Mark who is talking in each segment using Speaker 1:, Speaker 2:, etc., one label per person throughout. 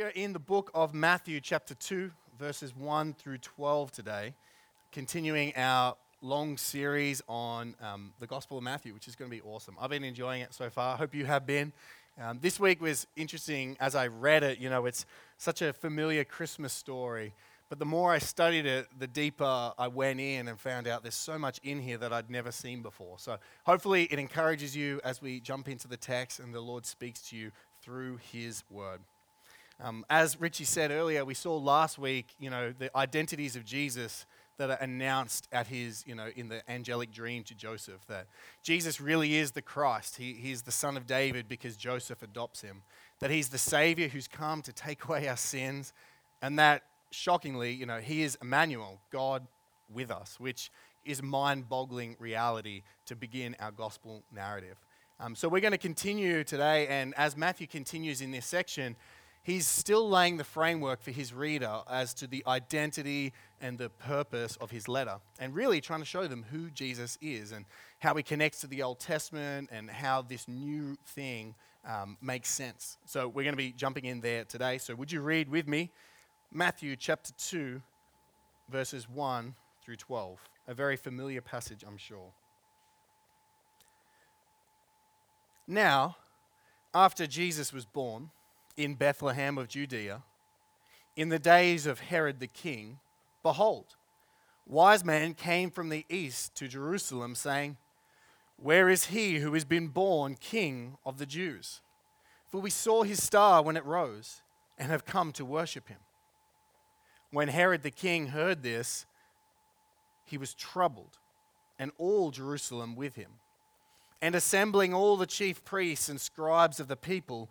Speaker 1: We are in the book of Matthew, chapter 2, verses 1 through 12 today, continuing our long series on um, the Gospel of Matthew, which is going to be awesome. I've been enjoying it so far. I hope you have been. Um, this week was interesting as I read it. You know, it's such a familiar Christmas story. But the more I studied it, the deeper I went in and found out there's so much in here that I'd never seen before. So hopefully it encourages you as we jump into the text and the Lord speaks to you through His Word. Um, as Richie said earlier, we saw last week, you know, the identities of Jesus that are announced at his, you know, in the angelic dream to Joseph. That Jesus really is the Christ. He, he's the son of David because Joseph adopts him. That he's the Savior who's come to take away our sins. And that shockingly, you know, he is Emmanuel, God with us, which is mind boggling reality to begin our gospel narrative. Um, so we're going to continue today, and as Matthew continues in this section, he's still laying the framework for his reader as to the identity and the purpose of his letter, and really trying to show them who Jesus is and how he connects to the Old Testament and how this new thing um, makes sense. So we're going to be jumping in there today. So would you read with me Matthew chapter 2, verses 1 through 12. A very familiar passage, I'm sure. Now, after Jesus was born in Bethlehem of Judea, in the days of Herod the king, behold, wise men came from the east to Jerusalem, saying, Where is he who has been born king of the Jews? For we saw his star when it rose and have come to worship him. When Herod the king heard this, he was troubled, and all Jerusalem with him. And assembling all the chief priests and scribes of the people,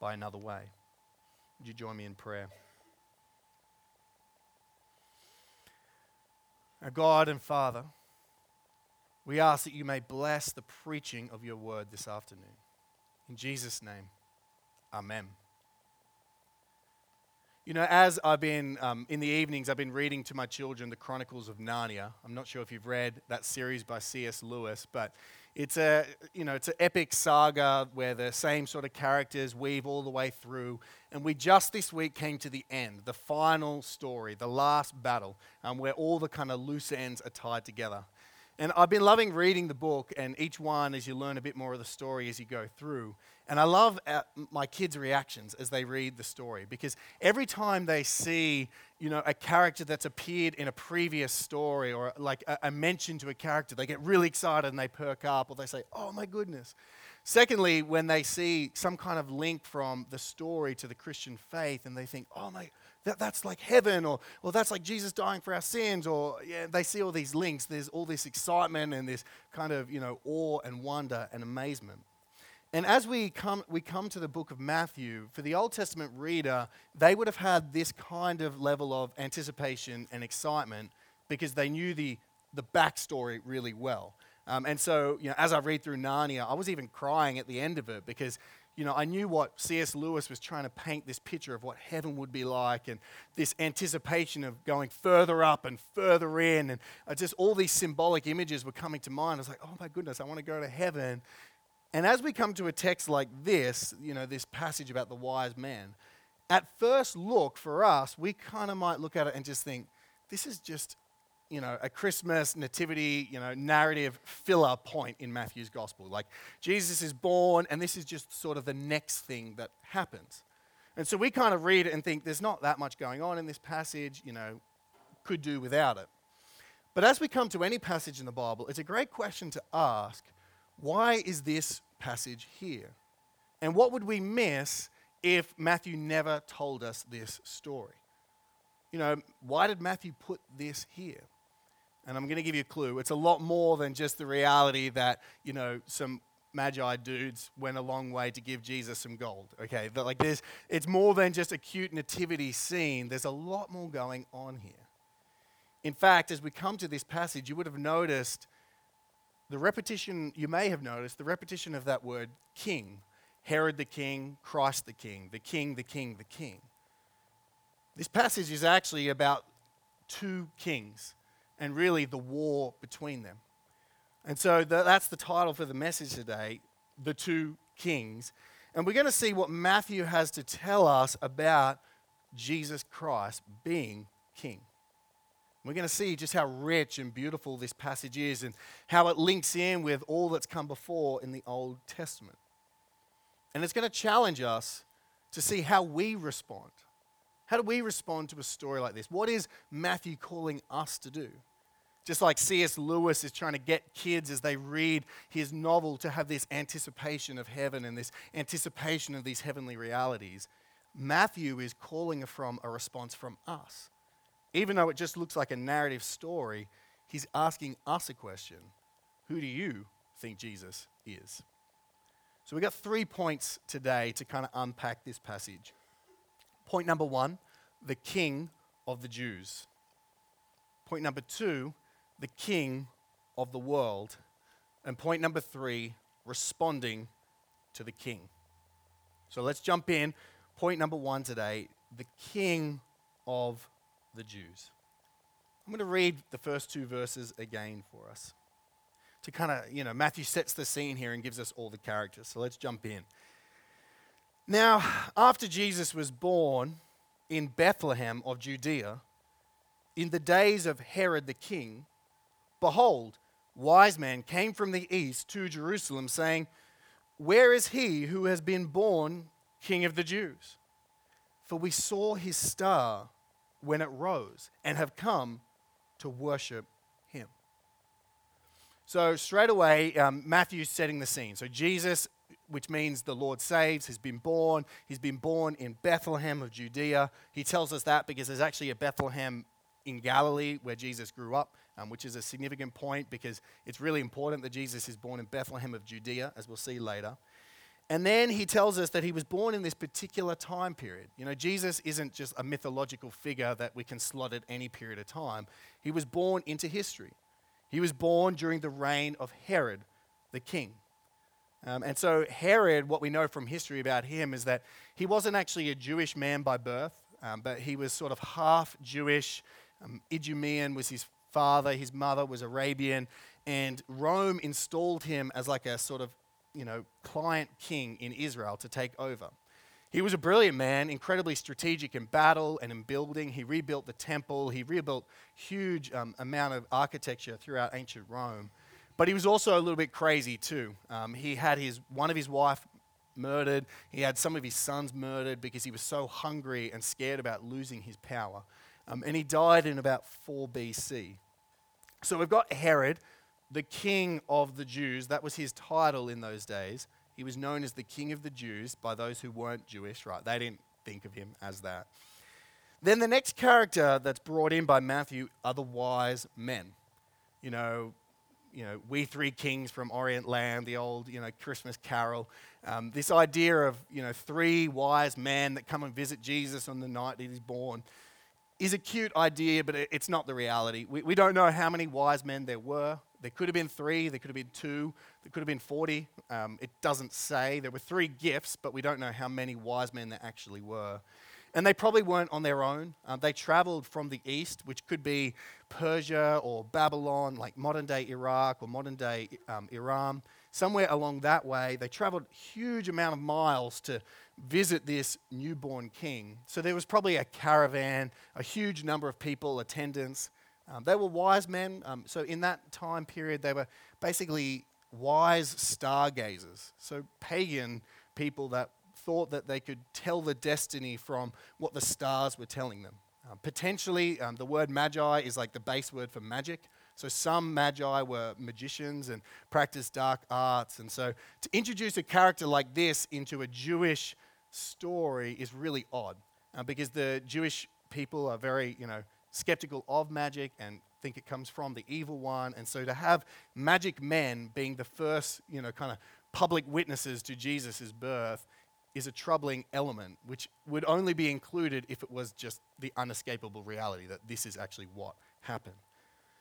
Speaker 1: by another way. Would you join me in prayer? Our God and Father, we ask that you may bless the preaching of your word this afternoon. In Jesus' name, amen. You know, as I've been um, in the evenings, I've been reading to my children the Chronicles of Narnia. I'm not sure if you've read that series by C.S. Lewis, but it's a you know it's an epic saga where the same sort of characters weave all the way through. And we just this week came to the end, the final story, the last battle, um, where all the kind of loose ends are tied together. And I've been loving reading the book, and each one as you learn a bit more of the story as you go through. And I love uh, my kids' reactions as they read the story because every time they see, you know, a character that's appeared in a previous story or like a, a mention to a character, they get really excited and they perk up or they say, "Oh my goodness." Secondly, when they see some kind of link from the story to the Christian faith and they think, "Oh my that, that's like heaven, or, or that's like Jesus dying for our sins, or yeah, they see all these links. There's all this excitement and this kind of, you know, awe and wonder and amazement. And as we come, we come to the book of Matthew, for the Old Testament reader, they would have had this kind of level of anticipation and excitement because they knew the, the backstory really well. Um, and so, you know, as I read through Narnia, I was even crying at the end of it because you know, I knew what C.S. Lewis was trying to paint this picture of what heaven would be like and this anticipation of going further up and further in. And uh, just all these symbolic images were coming to mind. I was like, oh my goodness, I want to go to heaven. And as we come to a text like this, you know, this passage about the wise man, at first look for us, we kind of might look at it and just think, this is just you know, a Christmas nativity, you know, narrative filler point in Matthew's gospel. Like Jesus is born, and this is just sort of the next thing that happens. And so we kind of read it and think there's not that much going on in this passage, you know, could do without it. But as we come to any passage in the Bible, it's a great question to ask why is this passage here? And what would we miss if Matthew never told us this story? You know, why did Matthew put this here? And I'm going to give you a clue. It's a lot more than just the reality that, you know, some magi dudes went a long way to give Jesus some gold. Okay, but like there's, it's more than just a cute nativity scene. There's a lot more going on here. In fact, as we come to this passage, you would have noticed the repetition, you may have noticed the repetition of that word king. Herod the king, Christ the king, the king, the king, the king. This passage is actually about two kings and really the war between them. And so that's the title for the message today The Two Kings. And we're going to see what Matthew has to tell us about Jesus Christ being king. We're going to see just how rich and beautiful this passage is and how it links in with all that's come before in the Old Testament. And it's going to challenge us to see how we respond. How do we respond to a story like this? What is Matthew calling us to do? Just like C.S. Lewis is trying to get kids as they read his novel to have this anticipation of heaven and this anticipation of these heavenly realities, Matthew is calling from a response from us. Even though it just looks like a narrative story, he's asking us a question Who do you think Jesus is? So we've got three points today to kind of unpack this passage. Point number one, the king of the Jews. Point number two, the king of the world. And point number three, responding to the king. So let's jump in. Point number one today the king of the Jews. I'm going to read the first two verses again for us. To kind of, you know, Matthew sets the scene here and gives us all the characters. So let's jump in. Now, after Jesus was born in Bethlehem of Judea, in the days of Herod the king, behold, wise men came from the east to Jerusalem, saying, Where is he who has been born king of the Jews? For we saw his star when it rose and have come to worship him. So, straight away, um, Matthew's setting the scene. So, Jesus which means the Lord saves, has been born. He's been born in Bethlehem of Judea. He tells us that because there's actually a Bethlehem in Galilee where Jesus grew up, um, which is a significant point because it's really important that Jesus is born in Bethlehem of Judea, as we'll see later. And then he tells us that he was born in this particular time period. You know, Jesus isn't just a mythological figure that we can slot at any period of time. He was born into history. He was born during the reign of Herod, the king. Um, and so, Herod, what we know from history about him is that he wasn't actually a Jewish man by birth, um, but he was sort of half Jewish. Um, Idumean was his father, his mother was Arabian, and Rome installed him as like a sort of, you know, client king in Israel to take over. He was a brilliant man, incredibly strategic in battle and in building. He rebuilt the temple. He rebuilt huge um, amount of architecture throughout ancient Rome. But he was also a little bit crazy too. Um, he had his, one of his wife murdered. He had some of his sons murdered because he was so hungry and scared about losing his power. Um, and he died in about 4 BC. So we've got Herod, the king of the Jews. That was his title in those days. He was known as the king of the Jews by those who weren't Jewish, right? They didn't think of him as that. Then the next character that's brought in by Matthew are the wise men. You know, you know, We Three Kings from Orient Land, the old, you know, Christmas carol. Um, this idea of, you know, three wise men that come and visit Jesus on the night that he's born is a cute idea, but it's not the reality. We, we don't know how many wise men there were. There could have been three, there could have been two, there could have been 40. Um, it doesn't say. There were three gifts, but we don't know how many wise men there actually were. And they probably weren't on their own. Um, they traveled from the east, which could be Persia or Babylon, like modern day Iraq or modern day um, Iran. Somewhere along that way, they traveled huge amount of miles to visit this newborn king. So there was probably a caravan, a huge number of people, attendants. Um, they were wise men. Um, so in that time period, they were basically wise stargazers. So pagan people that thought that they could tell the destiny from what the stars were telling them. Um, potentially, um, the word magi is like the base word for magic. So some magi were magicians and practiced dark arts. And so to introduce a character like this into a Jewish story is really odd uh, because the Jewish people are very, you know, skeptical of magic and think it comes from the evil one. And so to have magic men being the first, you know, kind of public witnesses to Jesus' birth is a troubling element, which would only be included if it was just the unescapable reality that this is actually what happened.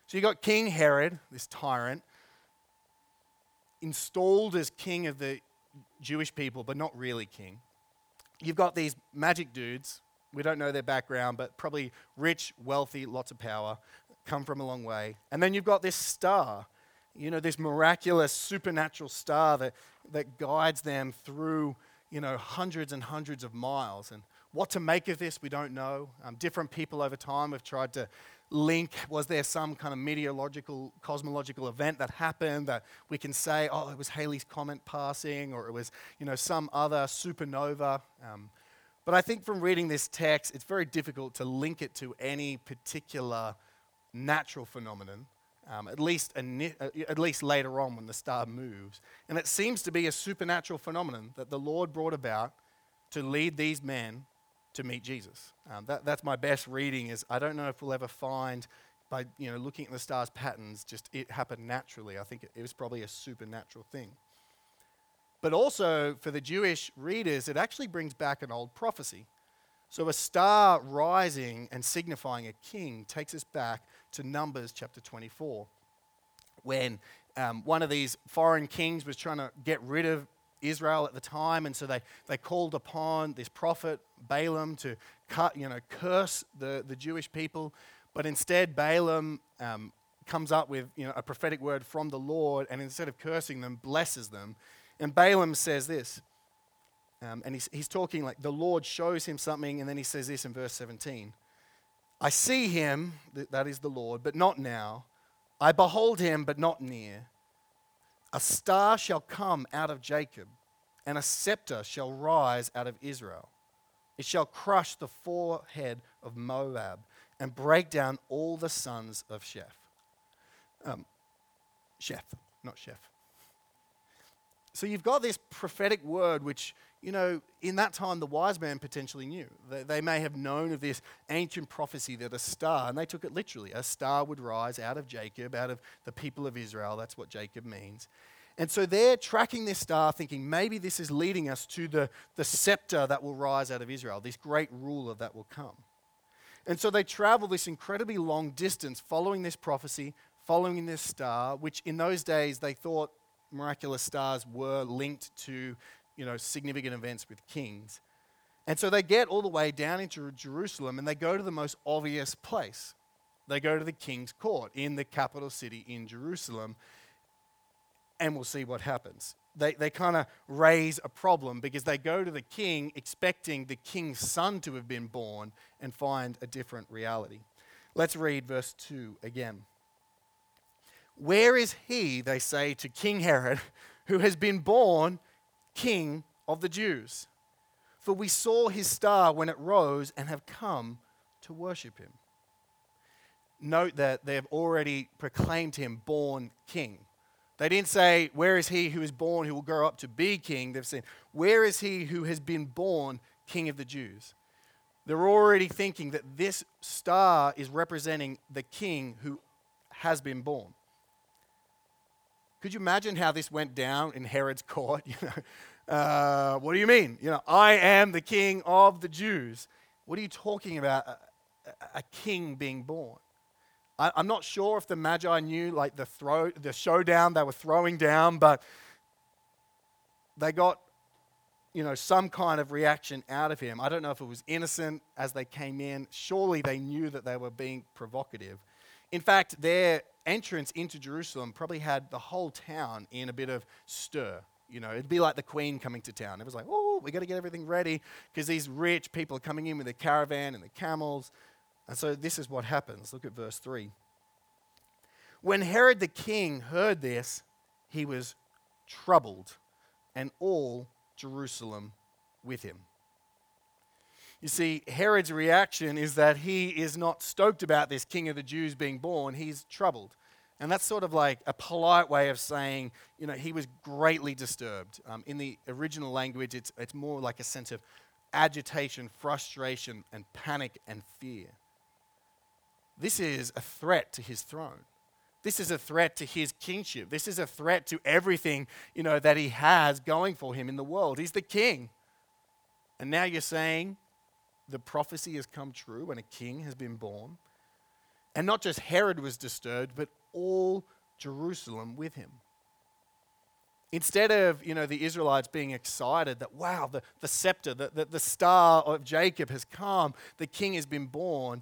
Speaker 1: So you got King Herod, this tyrant, installed as king of the Jewish people, but not really king. You've got these magic dudes. We don't know their background, but probably rich, wealthy, lots of power, come from a long way. And then you've got this star, you know, this miraculous, supernatural star that, that guides them through you know, hundreds and hundreds of miles. And what to make of this, we don't know. Um, different people over time have tried to link was there some kind of meteorological, cosmological event that happened that we can say, oh, it was Halley's Comet passing, or it was, you know, some other supernova. Um, but I think from reading this text, it's very difficult to link it to any particular natural phenomenon um, at, least uh, at least later on when the star moves. And it seems to be a supernatural phenomenon that the Lord brought about to lead these men to meet Jesus. Um, that, that's my best reading is I don't know if we'll ever find by you know, looking at the star's patterns, just it happened naturally. I think it, it was probably a supernatural thing. But also for the Jewish readers, it actually brings back an old prophecy. So a star rising and signifying a king takes us back to Numbers chapter 24, when um, one of these foreign kings was trying to get rid of Israel at the time, and so they, they called upon this prophet Balaam to cut, you know, curse the, the Jewish people. But instead, Balaam um, comes up with you know, a prophetic word from the Lord, and instead of cursing them, blesses them. And Balaam says this um, and he's, he's talking like the Lord shows him something, and then he says this in verse 17 I see him, that is the Lord, but not now. I behold him, but not near. A star shall come out of Jacob, and a scepter shall rise out of Israel. It shall crush the forehead of Moab and break down all the sons of Sheph. Um, Sheph, not Sheph. So you've got this prophetic word which you know, in that time, the wise man potentially knew. They, they, may have known of this ancient prophecy that a star, and they took it literally, a star would rise out of Jacob, out of the people of Israel. That's what Jacob means. And so they're tracking this star, thinking maybe this is leading us to the, the scepter that will rise out of Israel, this great ruler that will come. And so they travel this incredibly long distance following this prophecy, following this star, which in those days they thought miraculous stars were linked to you know, significant events with kings. And so they get all the way down into Jerusalem and they go to the most obvious place. They go to the king's court in the capital city in Jerusalem, and we'll see what happens. They, they kind of raise a problem because they go to the king expecting the king's son to have been born and find a different reality. Let's read verse 2 again. Where is he, they say to King Herod, who has been born King of the Jews. For we saw his star when it rose and have come to worship him. Note that they have already proclaimed him born king. They didn't say, Where is he who is born who will grow up to be king? They've said, Where is he who has been born king of the Jews? They're already thinking that this star is representing the king who has been born. Could you imagine how this went down in Herod's court? You know, uh, what do you mean? You know, I am the king of the Jews. What are you talking about? A, a, king being born. I, am not sure if the Magi knew like the throw, the showdown they were throwing down, but they got, you know, some kind of reaction out of him. I don't know if it was innocent as they came in. Surely they knew that they were being provocative. In fact, their entrance into Jerusalem probably had the whole town in a bit of stir. You know, it'd be like the Queen coming to town. It was like, oh, we got to get everything ready because these rich people are coming in with the caravan and the camels. And so this is what happens. Look at verse 3. When Herod the king heard this, he was troubled, and all Jerusalem with him. You see, Herod's reaction is that he is not stoked about this king of the Jews being born, he's troubled. And that's sort of like a polite way of saying, you know, he was greatly disturbed. Um, in the original language, it's, it's more like a sense of agitation, frustration, and panic and fear. This is a threat to his throne. This is a threat to his kingship. This is a threat to everything, you know, that he has going for him in the world. He's the king. And now you're saying the prophecy has come true and a king has been born. And not just Herod was disturbed, but all Jerusalem with him. Instead of, you know, the Israelites being excited that, wow, the, the scepter, the, the, the star of Jacob has come, the king has been born,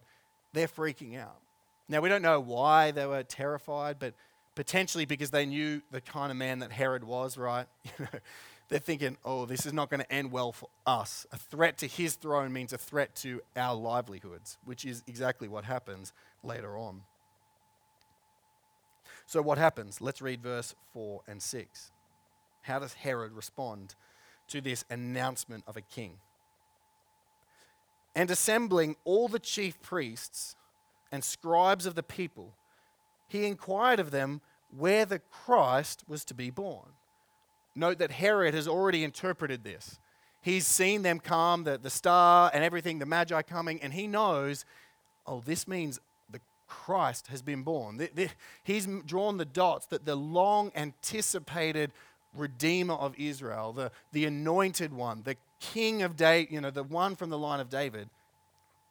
Speaker 1: they're freaking out. Now, we don't know why they were terrified, but potentially because they knew the kind of man that Herod was, right? You know, they're thinking, oh, this is not going to end well for us. A threat to his throne means a threat to our livelihoods, which is exactly what happens later on. So, what happens? Let's read verse 4 and 6. How does Herod respond to this announcement of a king? And assembling all the chief priests and scribes of the people, he inquired of them where the Christ was to be born. Note that Herod has already interpreted this. He's seen them come, the, the star and everything, the Magi coming, and he knows, oh, this means the Christ has been born. The, the, he's drawn the dots that the long anticipated Redeemer of Israel, the, the anointed one, the King of David, you know, the one from the line of David,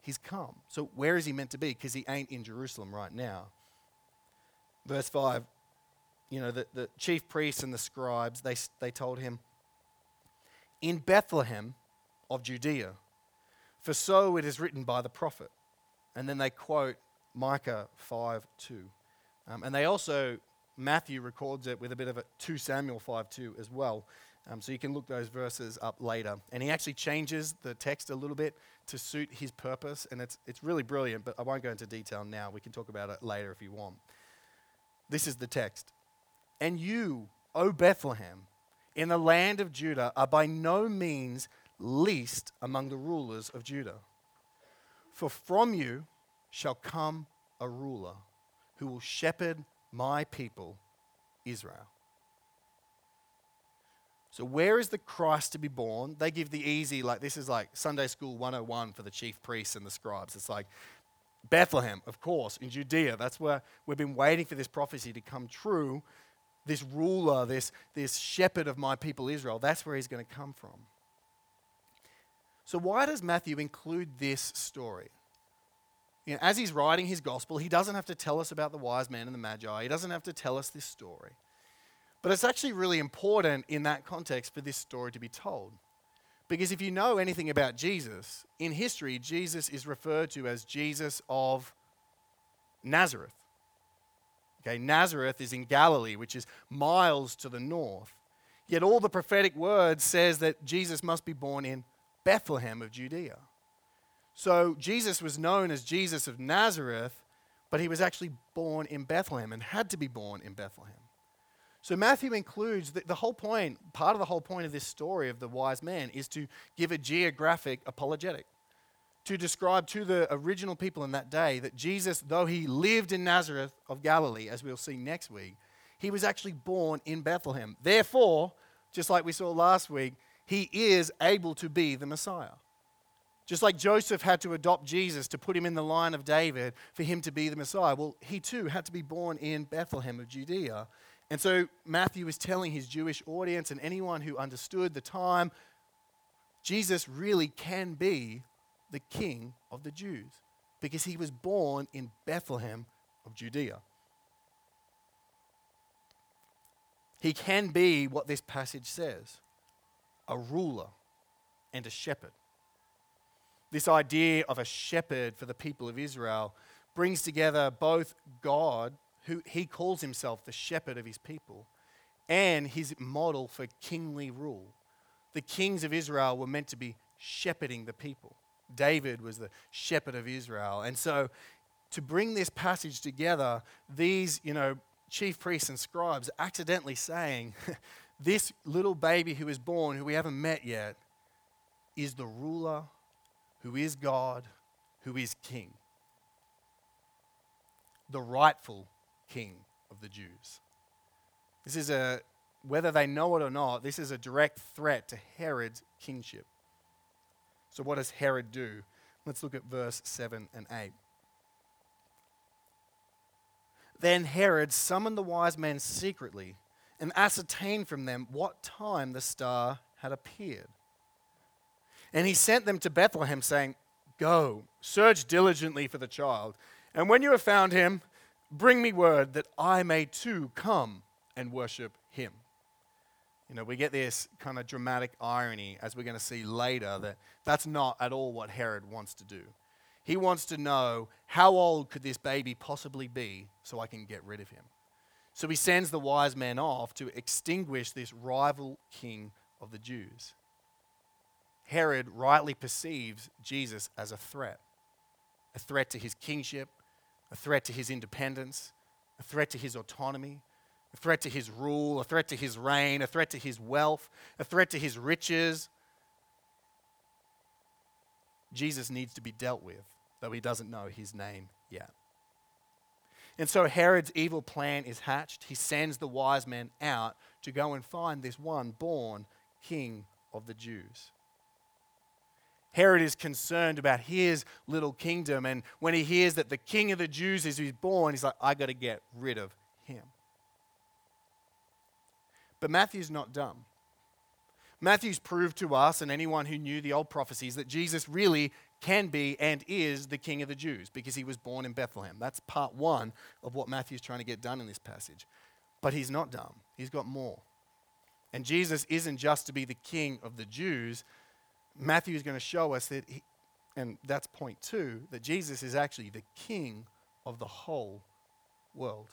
Speaker 1: He's come. So where is he meant to be? Because he ain't in Jerusalem right now. Verse 5 you know, the, the chief priests and the scribes, they, they told him, In Bethlehem of Judea, for so it is written by the prophet. And then they quote Micah 5 2. Um, and they also, Matthew records it with a bit of a 2 Samuel 5 2 as well. Um, so you can look those verses up later. And he actually changes the text a little bit to suit his purpose. And it's, it's really brilliant, but I won't go into detail now. We can talk about it later if you want. This is the text. And you, O Bethlehem, in the land of Judah, are by no means least among the rulers of Judah. For from you shall come a ruler who will shepherd my people, Israel. So, where is the Christ to be born? They give the easy, like, this is like Sunday School 101 for the chief priests and the scribes. It's like Bethlehem, of course, in Judea. That's where we've been waiting for this prophecy to come true. This ruler, this, this shepherd of my people Israel, that's where he's going to come from. So, why does Matthew include this story? You know, as he's writing his gospel, he doesn't have to tell us about the wise man and the magi, he doesn't have to tell us this story. But it's actually really important in that context for this story to be told. Because if you know anything about Jesus, in history, Jesus is referred to as Jesus of Nazareth. Okay, Nazareth is in Galilee, which is miles to the north. Yet all the prophetic word says that Jesus must be born in Bethlehem of Judea. So Jesus was known as Jesus of Nazareth, but he was actually born in Bethlehem and had to be born in Bethlehem. So Matthew includes the, the, whole point, part of the whole point of this story of the wise man is to give a geographic apologetic, to describe to the original people in that day that Jesus, though he lived in Nazareth of Galilee, as we'll see next week, he was actually born in Bethlehem. Therefore, just like we saw last week, he is able to be the Messiah. Just like Joseph had to adopt Jesus to put him in the line of David for him to be the Messiah, well, he too had to be born in Bethlehem of Judea and so Matthew is telling his Jewish audience and anyone who understood the time Jesus really can be the king of the Jews because he was born in Bethlehem of Judea. He can be what this passage says a ruler and a shepherd. This idea of a shepherd for the people of Israel brings together both God, who he calls himself the shepherd of his people, and his model for kingly rule. The kings of Israel were meant to be shepherding the people. David was the shepherd of Israel. And so to bring this passage together, these, you know, chief priests and scribes accidentally saying, This little baby who is born, who we haven't met yet, is the ruler, who is God, who is king. The rightful king of the Jews. This is a, whether they know it or not, this is a direct threat to Herod's kingship. So, what does Herod do? Let's look at verse 7 and 8. Then Herod summoned the wise men secretly and ascertained from them what time the star had appeared. And he sent them to Bethlehem, saying, Go, search diligently for the child, and when you have found him, bring me word that I may too come and worship. You know, we get this kind of dramatic irony, as we're going to see later, that that's not at all what Herod wants to do. He wants to know how old could this baby possibly be so I can get rid of him. So he sends the wise men off to extinguish this rival king of the Jews. Herod rightly perceives Jesus as a threat a threat to his kingship, a threat to his independence, a threat to his autonomy, a threat to his rule, a threat to his reign, a threat to his wealth, a threat to his riches. Jesus needs to be dealt with, though he doesn't know his name yet. And so Herod's evil plan is hatched. He sends the wise men out to go and find this one born king of the Jews. Herod is concerned about his little kingdom, and when he hears that the king of the Jews is born, he's like, I got to get rid of him. But Matthew's not dumb. Matthew's proved to us and anyone who knew the old prophecies that Jesus really can be and is the king of the Jews because he was born in Bethlehem. That's part one of what Matthew's trying to get done in this passage. But he's not dumb, he's got more. And Jesus isn't just to be the king of the Jews. Matthew is going to show us that, he, and that's point two, that Jesus is actually the king of the whole world.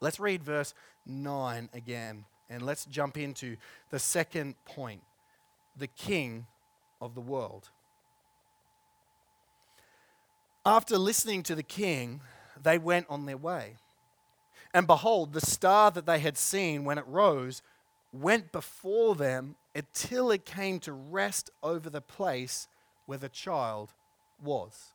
Speaker 1: Let's read verse 9 again. And let's jump into the second point the king of the world. After listening to the king, they went on their way. And behold, the star that they had seen when it rose went before them until it came to rest over the place where the child was.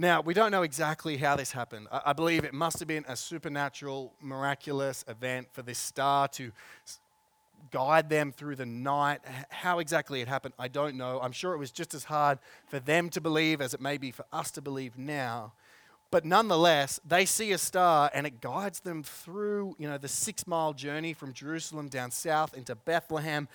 Speaker 1: Now, we don't know exactly how this happened. I, I believe it must have been a supernatural, miraculous event for this star to guide them through the night. How exactly it happened, I don't know. I'm sure it was just as hard for them to believe as it may be for us to believe now. But nonetheless, they see a star and it guides them through, you know, the six mile journey from Jerusalem down south into Bethlehem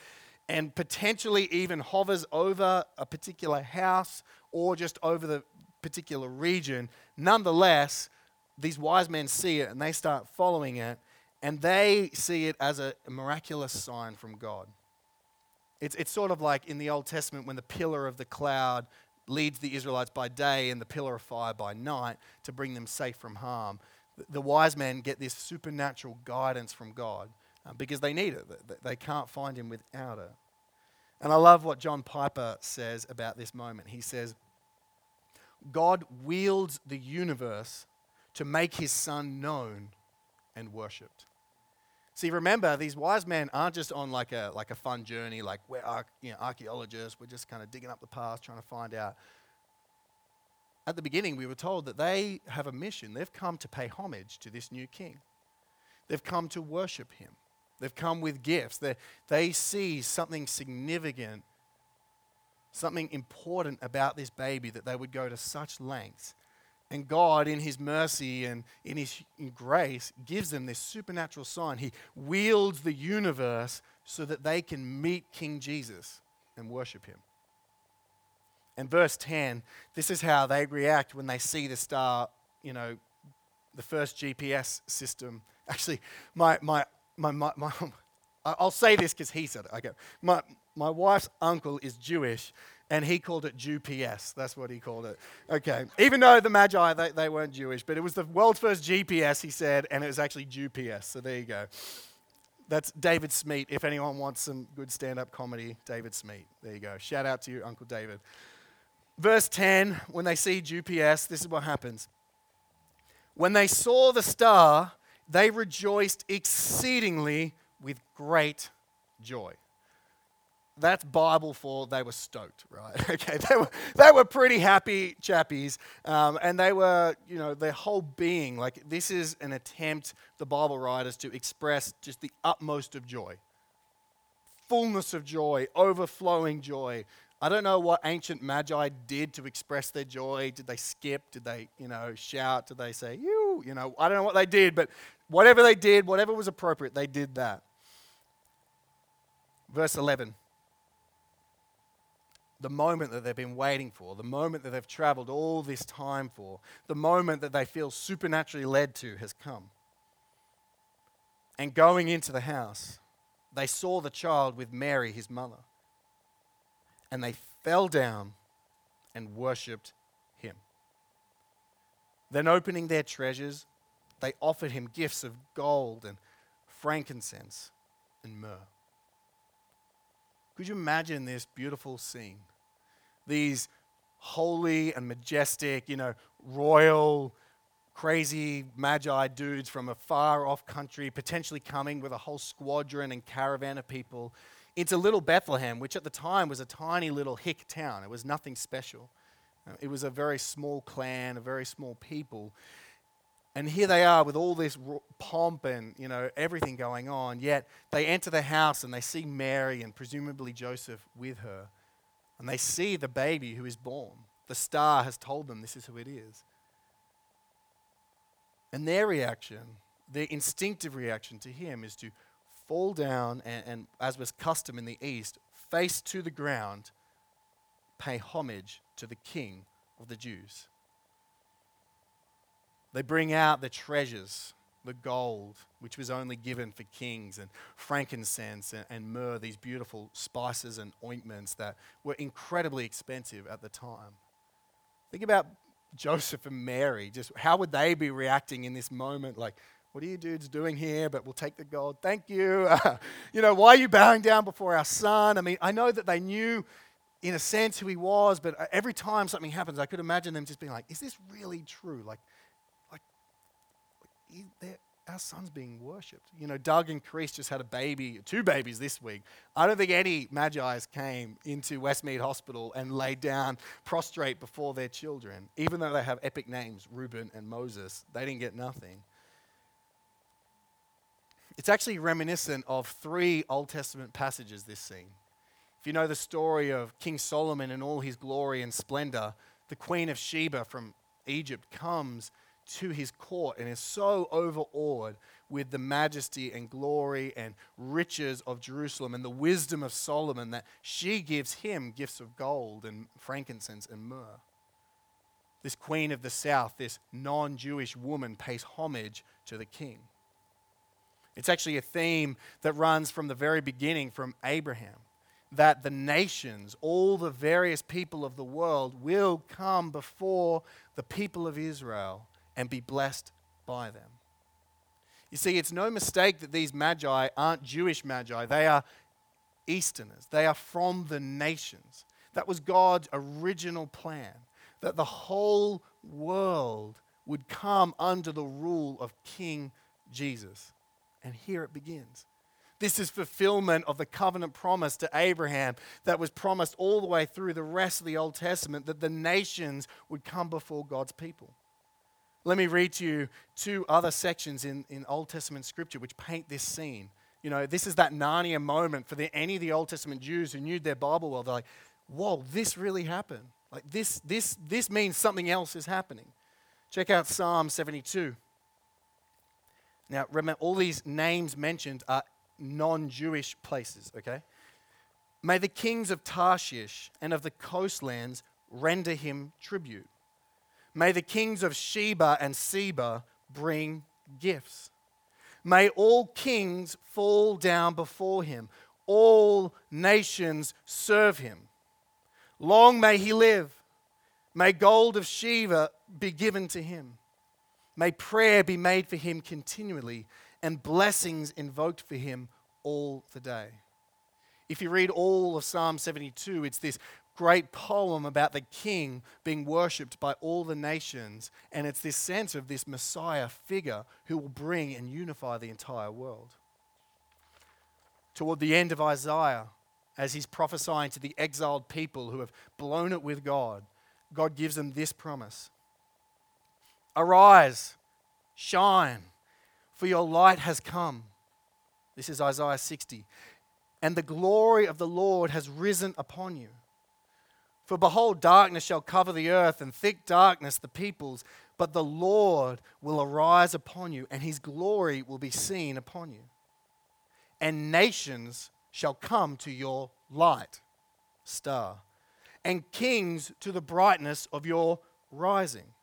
Speaker 1: and potentially even hovers over a particular house or just over the particular region. Nonetheless, these wise men see it and they start following it, and they see it as a miraculous sign from God. It's, it's sort of like in the Old Testament when the pillar of the cloud leads the Israelites by day and the pillar of fire by night to bring them safe from harm. The, wise men get this supernatural guidance from God uh, because they need it. They can't find Him without it. And I love what John Piper says about this moment. He says, God wields the universe to make his son known and worshipped. See, remember, these wise men aren't just on like a, like a fun journey, like we're you know, archaeologists, we're just kind of digging up the past, trying to find out. At the beginning, we were told that they have a mission. They've come to pay homage to this new king, they've come to worship him, they've come with gifts. They, they see something significant something important about this baby that they would go to such lengths. And God, in His mercy and in His grace, gives them this supernatural sign. He wields the universe so that they can meet King Jesus and worship Him. And verse 10, this is how they react when they see the star you know, the first GPS system. Actually, my, my, my, my, I'll say this because he said it. Okay. My, my wife's uncle is Jewish, and he called it GPS. That's what he called it. Okay. Even though the Magi, they, they weren't Jewish, but it was the world's first GPS, he said, and it was actually GPS. So there you go. That's David Smeat. If anyone wants some good stand up comedy, David Smeat. There you go. Shout out to you, Uncle David. Verse 10 when they see GPS, this is what happens. When they saw the star, they rejoiced exceedingly with great joy that's Bible for they were stoked, right? okay, they were, they were pretty happy chappies, um, and they were, you know, their whole being, like, this is an attempt, the Bible writers, to express just the utmost of joy. Fullness of joy, overflowing joy. I don't know what ancient magi did to express their joy. Did they skip? Did they, you know, shout? Did they say, you? You know, I don't know what they did, but whatever they did, whatever was appropriate, they did that. Verse 11 the moment that they've been waiting for, the moment that they've traveled all this time for, the moment that they feel supernaturally led to has come. And going into the house, they saw the child with Mary, his mother, and they fell down and worshipped him. Then, opening their treasures, they offered him gifts of gold and frankincense and myrrh. Could you imagine this beautiful scene? These holy and majestic, you know, royal, crazy magi dudes from a far off country, potentially coming with a whole squadron and caravan of people into little Bethlehem, which at the time was a tiny little hick town. It was nothing special. Uh, it was a very small clan, a very small people. And here they are with all this pomp and, you know, everything going on. Yet they enter the house and they see Mary and presumably Joseph with her. And they see the baby who is born. The star has told them this is who it is. And their reaction, their instinctive reaction to him, is to fall down and, and, as was custom in the East, face to the ground, pay homage to the King of the Jews. They bring out the treasures, the gold, which was only given for kings, and frankincense and, and myrrh, these beautiful spices and ointments that were incredibly expensive at the time. Think about Joseph and Mary. Just how would they be reacting in this moment? Like, what are you dudes doing here? But we'll take the gold. Thank you. you know, why are you bowing down before our son? I mean, I know that they knew in a sense who he was, but uh, every time something happens, I could imagine them just being like, is this really true? Like, our son's being worshipped. You know, Doug and Chris just had a baby, two babies this week. I don't think any Magi's came into Westmead Hospital and laid down prostrate before their children, even though they have epic names, Reuben and Moses. They didn't get nothing. It's actually reminiscent of three Old Testament passages, this scene. If you know the story of King Solomon in all his glory and splendor, the Queen of Sheba from Egypt comes to his court and is so overawed with the majesty and glory and riches of Jerusalem and the wisdom of Solomon that she gives him gifts of gold and frankincense and myrrh. This queen of the south, this non Jewish woman, pays homage to the king. It's actually a theme that runs from the very beginning, from Abraham, that the nations, all the various people of the world, will come before the people of Israel and be blessed by them. You see, it's no mistake that these magi aren't Jewish magi, they are Easterners, they are from the nations. That was God's original plan, that the whole world would come under the rule of King Jesus. And here it begins. This is fulfillment of the covenant promise to Abraham that was promised all the way through the rest of the Old Testament that the nations would come before God's people. Let me read to you two other sections in, in Old Testament scripture which paint this scene. You know, this is that Narnia moment for the, any of the Old Testament Jews who knew their Bible well. They're like, whoa, this really happened. Like, this, this, this means something else is happening. Check out Psalm 72. Now, remember, all these names mentioned are non Jewish places, okay? May the kings of Tarshish and of the coastlands render him tribute. May the kings of Sheba and Seba bring gifts. May all kings fall down before him, all nations serve him. Long may he live. May gold of Sheba be given to him. May prayer be made for him continually, and blessings invoked for him all the day. If you read all of Psalm 72, it's this great poem about the king being worshipped by all the nations. And it's this sense of this Messiah figure who will bring and unify the entire world. Toward the end of Isaiah, as he's prophesying to the exiled people who have blown it with God, God gives them this promise Arise, shine, for your light has come. This is Isaiah 60. And the glory of the Lord has risen upon you. For behold, darkness shall cover the earth, and thick darkness the peoples. But the Lord will arise upon you, and his glory will be seen upon you. And nations shall come to your light, star, and kings to the brightness of your rising.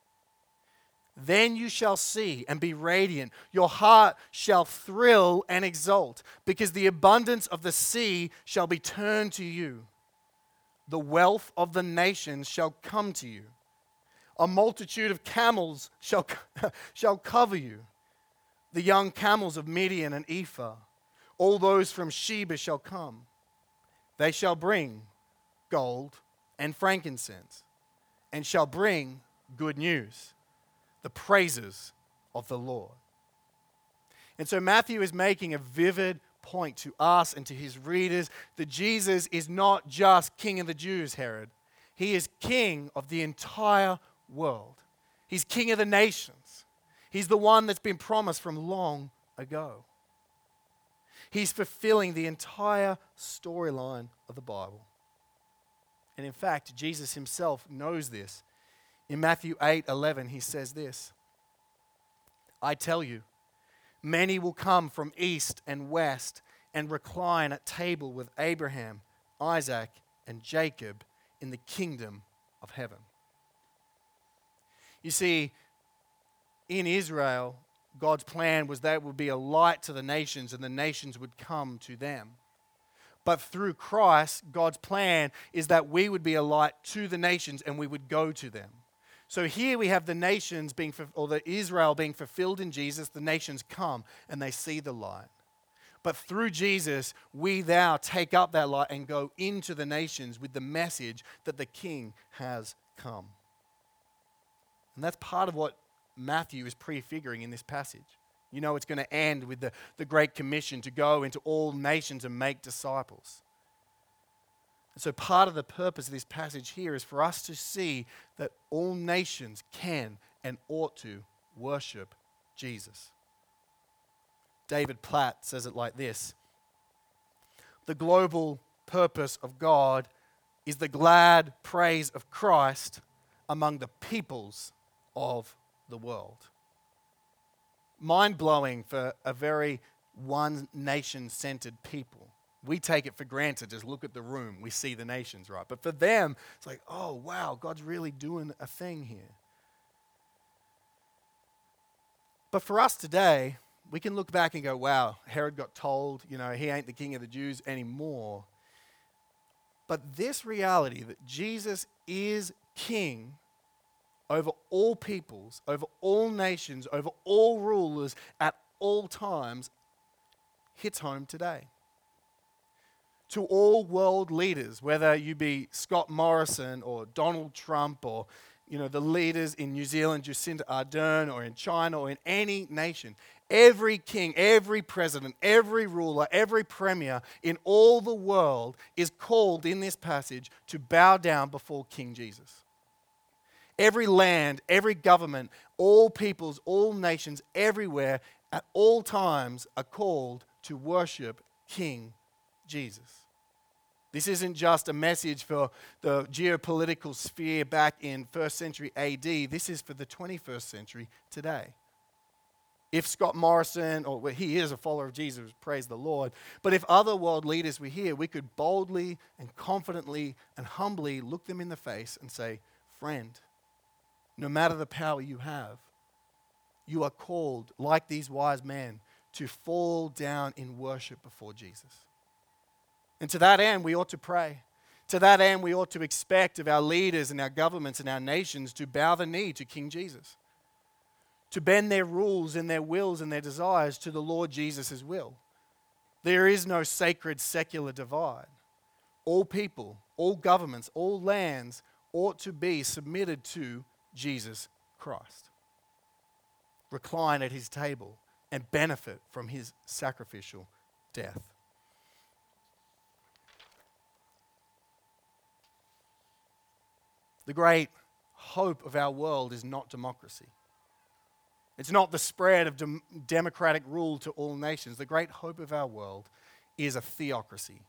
Speaker 1: Then you shall see and be radiant. Your heart shall thrill and exult, because the abundance of the sea shall be turned to you the wealth of the nations shall come to you. A multitude of camels shall, shall cover you. The young camels of Midian and Ephah, all those from Sheba shall come. They shall bring gold and frankincense, and shall bring good news, the praises of the Lord. And so Matthew is making a vivid point to us and to his readers that Jesus is not just King of the Jews, Herod. He is King of the entire world. He's King of the nations. He's the one that's been promised from long ago. He's fulfilling the entire storyline of the Bible. And in fact, Jesus himself knows this. In Matthew 8 11, he says this I tell you, Many will come from east and west and recline at table with Abraham, Isaac, and Jacob in the kingdom of heaven. You see, in Israel, God's plan was that it would be a light to the nations and the nations would come to them. But through Christ, God's plan is that we would be a light to the nations and we would go to them. So here we have the nations being, or the Israel being fulfilled in Jesus. The nations come and they see the light. But through Jesus, we now take up that light and go into the nations with the message that the King has come. And that's part of what Matthew is prefiguring in this passage. You know, it's going to end with the, the Great Commission to go into all nations and make disciples. And so, part of the purpose of this passage here is for us to see that all nations can and ought to worship Jesus. David Platt says it like this The global purpose of God is the glad praise of Christ among the peoples of the world. Mind blowing for a very one nation centered people we take it for granted. Just look at the room, we see the nations, right? But for them, it's like, oh, wow, God's really doing a thing here. But for us today, we can look back and go, wow, Herod got told, you know, he ain't the king of the Jews anymore. But this reality that Jesus is king over all peoples, over all nations, over all rulers at all times hits home today to all world leaders, whether you be Scott Morrison or Donald Trump or you know, the leaders in New Zealand, Jacinda Ardern, or in China, or in any nation. Every king, every president, every ruler, every premier in all the world is called in this passage to bow down before King Jesus. Every land, every government, all peoples, all nations, everywhere, at all times are called to worship King Jesus. This isn't just a message for the geopolitical sphere back in first century AD. This is for the 21st century today. If Scott Morrison, or well, he is a follower of Jesus, praise the Lord, but if other world leaders were here, we could boldly and confidently and humbly look them in the face and say, Friend, no matter the power you have, you are called, like these wise men, to fall down in worship before Jesus. And to that end, we ought to pray. To that end, we ought to expect of our leaders and our governments and our nations to bow the knee to King Jesus, to bend their rules and their wills and their desires to the Lord Jesus' will. There is no sacred secular divide. All people, all governments, all lands ought to be submitted to Jesus Christ. Recline at his table and benefit from his sacrificial death. The great hope of our world is not democracy. It's not the spread of dem- democratic rule to all nations. The great hope of our world is a theocracy,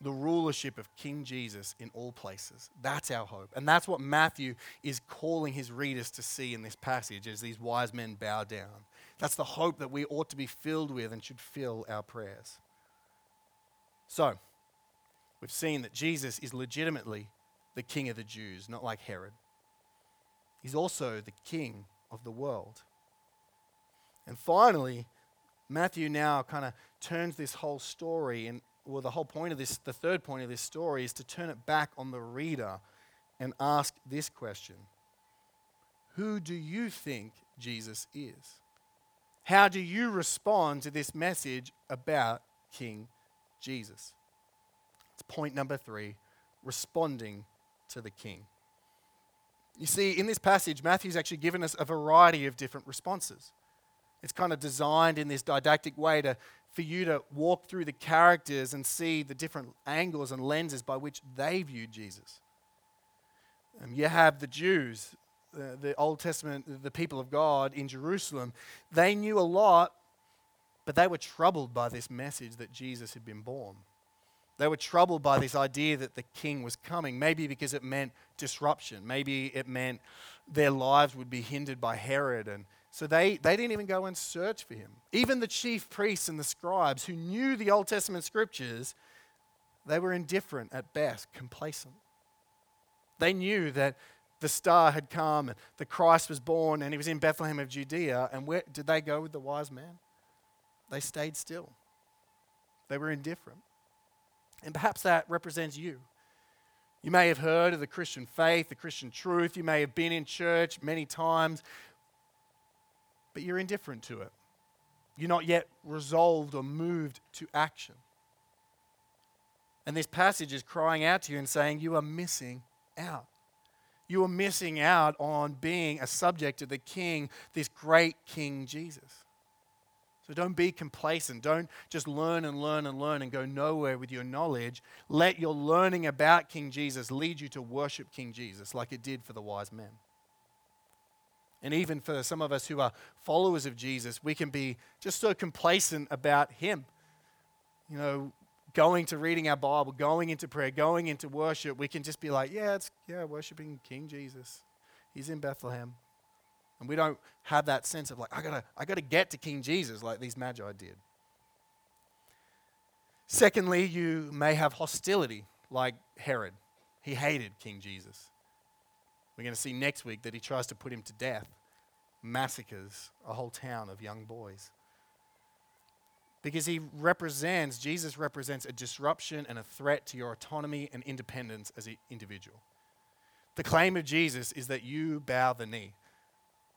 Speaker 1: the rulership of King Jesus in all places. That's our hope. And that's what Matthew is calling his readers to see in this passage as these wise men bow down. That's the hope that we ought to be filled with and should fill our prayers. So, we've seen that Jesus is legitimately the king of the Jews, not like Herod. He's also the king of the world. And finally, Matthew now kind of turns this whole story and well, the whole point of this, the third point of this story is to turn it back on the reader and ask this question Who do you think Jesus is? How do you respond to this message about King Jesus? It's point number three responding to the king. You see, in this passage, Matthew's actually given us a variety of different responses. It's kind of designed in this didactic way to, for you to walk through the characters and see the different angles and lenses by which they viewed Jesus. Um, you have the Jews, uh, the Old Testament, the people of God in Jerusalem. They knew a lot, but they were troubled by this message that Jesus had been born. They were troubled by this idea that the king was coming, maybe because it meant disruption. Maybe it meant their lives would be hindered by Herod. And so they, they didn't even go and search for him. Even the chief priests and the scribes who knew the Old Testament scriptures, they were indifferent at best, complacent. They knew that the star had come and the Christ was born and he was in Bethlehem of Judea. And where did they go with the wise man? They stayed still. They were indifferent. And perhaps that represents you. You may have heard of the Christian faith, the Christian truth. You may have been in church many times, but you're indifferent to it. You're not yet resolved or moved to action. And this passage is crying out to you and saying, You are missing out. You are missing out on being a subject of the King, this great King Jesus. So don't be complacent. Don't just learn and learn and learn and go nowhere with your knowledge. Let your learning about King Jesus lead you to worship King Jesus like it did for the wise men. And even for some of us who are followers of Jesus, we can be just so complacent about Him. You know, going to reading our Bible, going into prayer, going into worship, we can just be like, yeah, it's yeah, worshiping King Jesus. He's in Bethlehem. And we don't have that sense of like, I gotta, I gotta get to King Jesus like these magi did. Secondly, you may have hostility like Herod. He hated King Jesus. We're going to see next week that he tries to put him to death, massacres a whole town of young boys. Because he represents, Jesus represents a disruption and a threat to your autonomy and independence as an individual. The claim of Jesus is that you bow the knee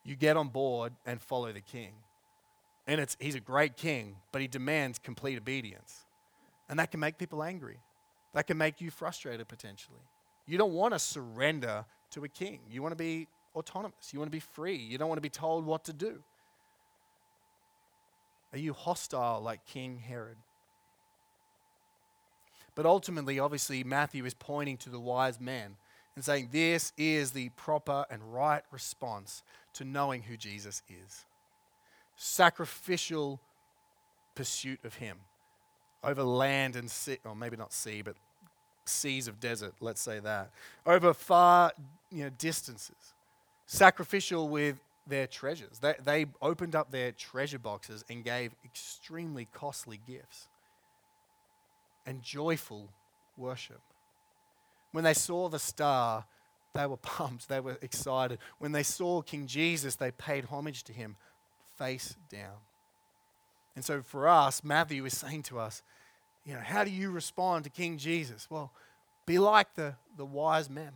Speaker 1: you get on board and follow the king. And it's, he's a great king, but he demands complete obedience. And that can make people angry. That can make you frustrated potentially. You don't want to surrender to a king. You want to be autonomous. You want to be free. You don't want to be told what to do. Are you hostile like King Herod? But ultimately, obviously, Matthew is pointing to the wise men and saying this is the proper and right response to knowing who Jesus is. Sacrificial pursuit of Him over land and sea, or maybe not sea, but seas of desert, let's say that, over far you know, distances. Sacrificial with their treasures. They, they opened up their treasure boxes and gave extremely costly gifts and joyful worship. When they saw the star, They were pumped, they were excited. When they saw King Jesus, they paid homage to him face down. And so for us, Matthew is saying to us, you know, how do you respond to King Jesus? Well, be like the, the wise men.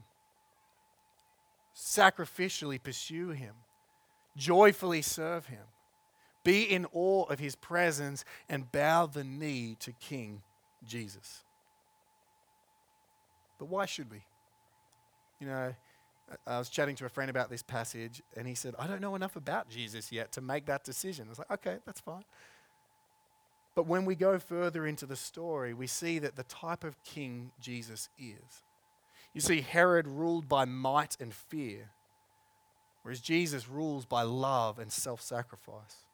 Speaker 1: Sacrificially pursue him, joyfully serve him, be in awe of his presence, and bow the knee to King Jesus. But why should we? You know, I was chatting to a friend about this passage, and he said, I don't know enough about Jesus yet to make that decision. I was like, okay, that's fine. But when we go further into the story, we see that the type of king Jesus is. You see, Herod ruled by might and fear, whereas Jesus rules by love and self sacrifice.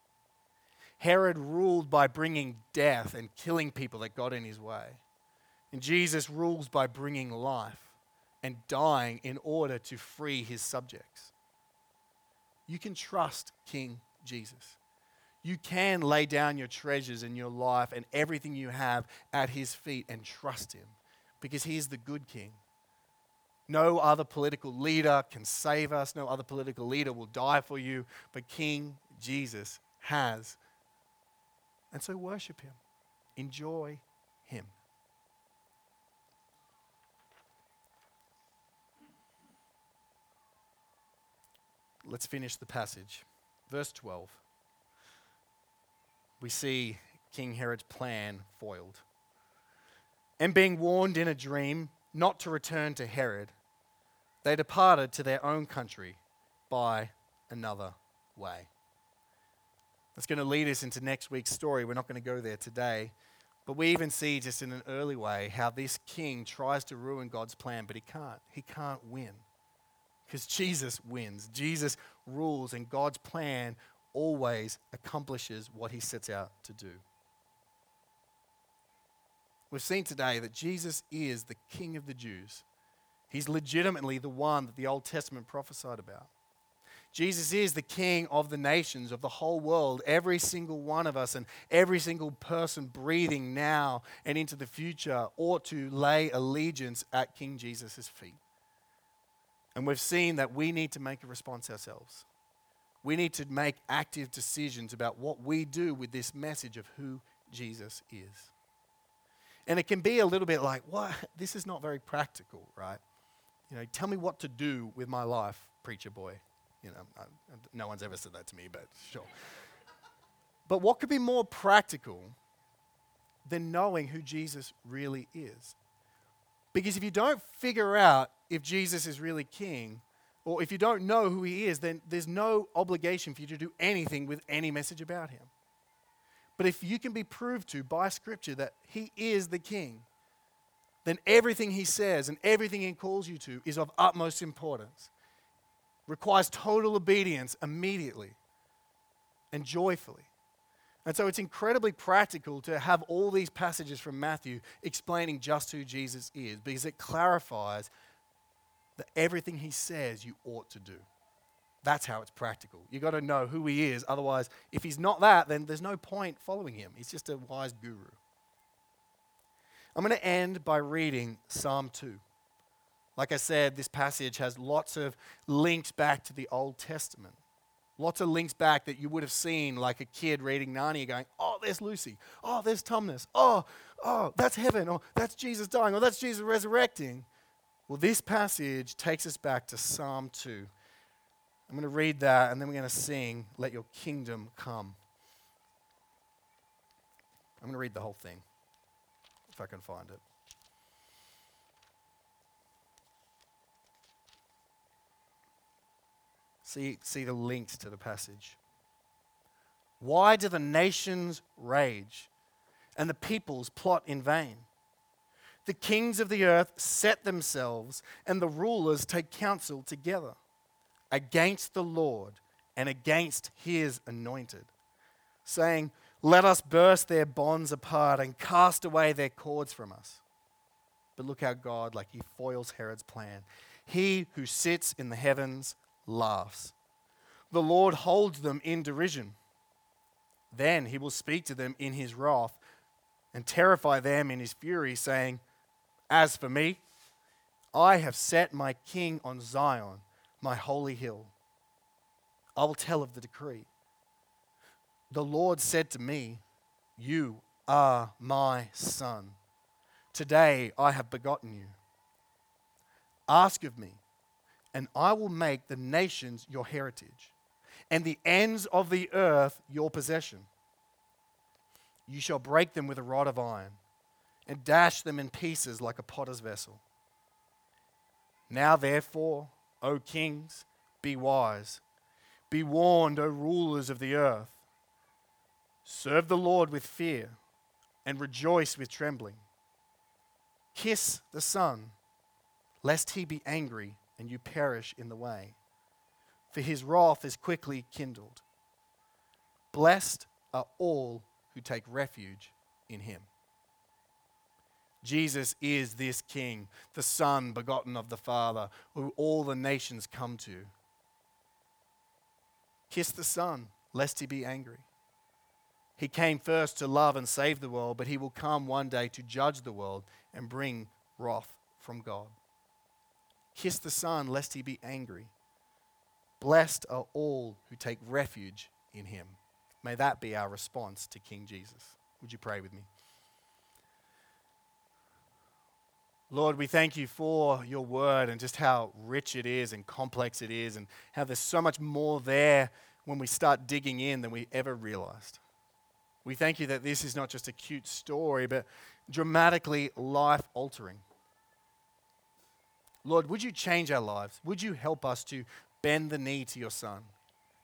Speaker 1: Herod ruled by bringing death and killing people that got in his way. And Jesus rules by bringing life and dying in order to free his subjects. You can trust King Jesus. You can lay down your treasures and your life and everything you have at his feet and trust him because he is the good king. No other political leader can save us. No other political leader will die for you. But King Jesus has. And so worship him. Enjoy him. Let's finish the passage. Verse 12. We see King Herod's plan foiled. And being warned in a dream not to return to Herod, they departed to their own country by another way. That's going to lead us into next week's story. We're not going to go there today. But we even see just in an early way how this king tries to ruin God's plan, but he can't. He can't win. Because Jesus wins. Jesus rules, and God's plan always accomplishes what he sets out to do. We've seen today that Jesus is the King of the Jews. He's legitimately the one that the Old Testament prophesied about. Jesus is the King of the nations, of the whole world, every single one of us, and every single person breathing now and into the future ought to lay allegiance at King Jesus' feet. And we've seen that we need to make a response ourselves. We need to make active decisions about what we do with this message of who Jesus is. And it can be a little bit like, what? This is not very practical, right? You know, tell me what to do with my life, preacher boy. You know, I, no one's ever said that to me, but sure. but what could be more practical than knowing who Jesus really is? Because if you don't figure out if Jesus is really king, or if you don't know who he is, then there's no obligation for you to do anything with any message about him. But if you can be proved to by scripture that he is the king, then everything he says and everything he calls you to is of utmost importance. Requires total obedience immediately and joyfully. And so it's incredibly practical to have all these passages from Matthew explaining just who Jesus is because it clarifies that everything he says you ought to do. That's how it's practical. You've got to know who he is. Otherwise, if he's not that, then there's no point following him. He's just a wise guru. I'm going to end by reading Psalm 2. Like I said, this passage has lots of links back to the Old Testament. Lots of links back that you would have seen, like a kid reading Narnia going, Oh, there's Lucy. Oh, there's Tumnus. Oh, oh, that's heaven. Oh, that's Jesus dying. Oh, that's Jesus resurrecting. Well, this passage takes us back to Psalm 2. I'm going to read that and then we're going to sing, Let Your Kingdom Come. I'm going to read the whole thing, if I can find it. See, see the links to the passage. Why do the nations rage and the peoples plot in vain? The kings of the earth set themselves, and the rulers take counsel together against the Lord and against his anointed, saying, Let us burst their bonds apart and cast away their cords from us. But look how God, like he foils Herod's plan. He who sits in the heavens laughs. The Lord holds them in derision. Then he will speak to them in his wrath and terrify them in his fury, saying, As for me, I have set my king on Zion, my holy hill. I will tell of the decree. The Lord said to me, You are my son. Today I have begotten you. Ask of me, and I will make the nations your heritage, and the ends of the earth your possession. You shall break them with a rod of iron, and dash them in pieces like a potter's vessel. Now, therefore, O kings, be wise. Be warned, O rulers of the earth. Serve the Lord with fear, and rejoice with trembling. Kiss the Son, lest he be angry and you perish in the way, for his wrath is quickly kindled. Blessed are all who take refuge in him. Jesus is this King, the Son begotten of the Father, who all the nations come to. Kiss the Son, lest he be angry. He came first to love and save the world, but he will come one day to judge the world and bring wrath from God. Kiss the Son, lest he be angry. Blessed are all who take refuge in him. May that be our response to King Jesus. Would you pray with me? Lord, we thank you for your word and just how rich it is and complex it is, and how there's so much more there when we start digging in than we ever realized. We thank you that this is not just a cute story, but dramatically life altering. Lord, would you change our lives? Would you help us to bend the knee to your Son,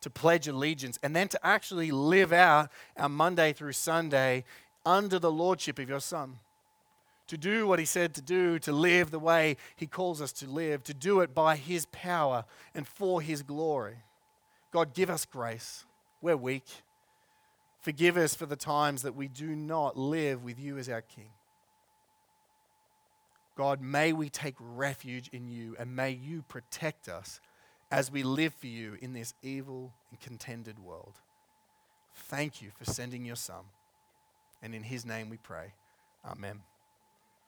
Speaker 1: to pledge allegiance, and then to actually live out our Monday through Sunday under the lordship of your Son? To do what he said to do, to live the way he calls us to live, to do it by his power and for his glory. God, give us grace. We're weak. Forgive us for the times that we do not live with you as our King. God, may we take refuge in you and may you protect us as we live for you in this evil and contended world. Thank you for sending your Son. And in his name we pray. Amen.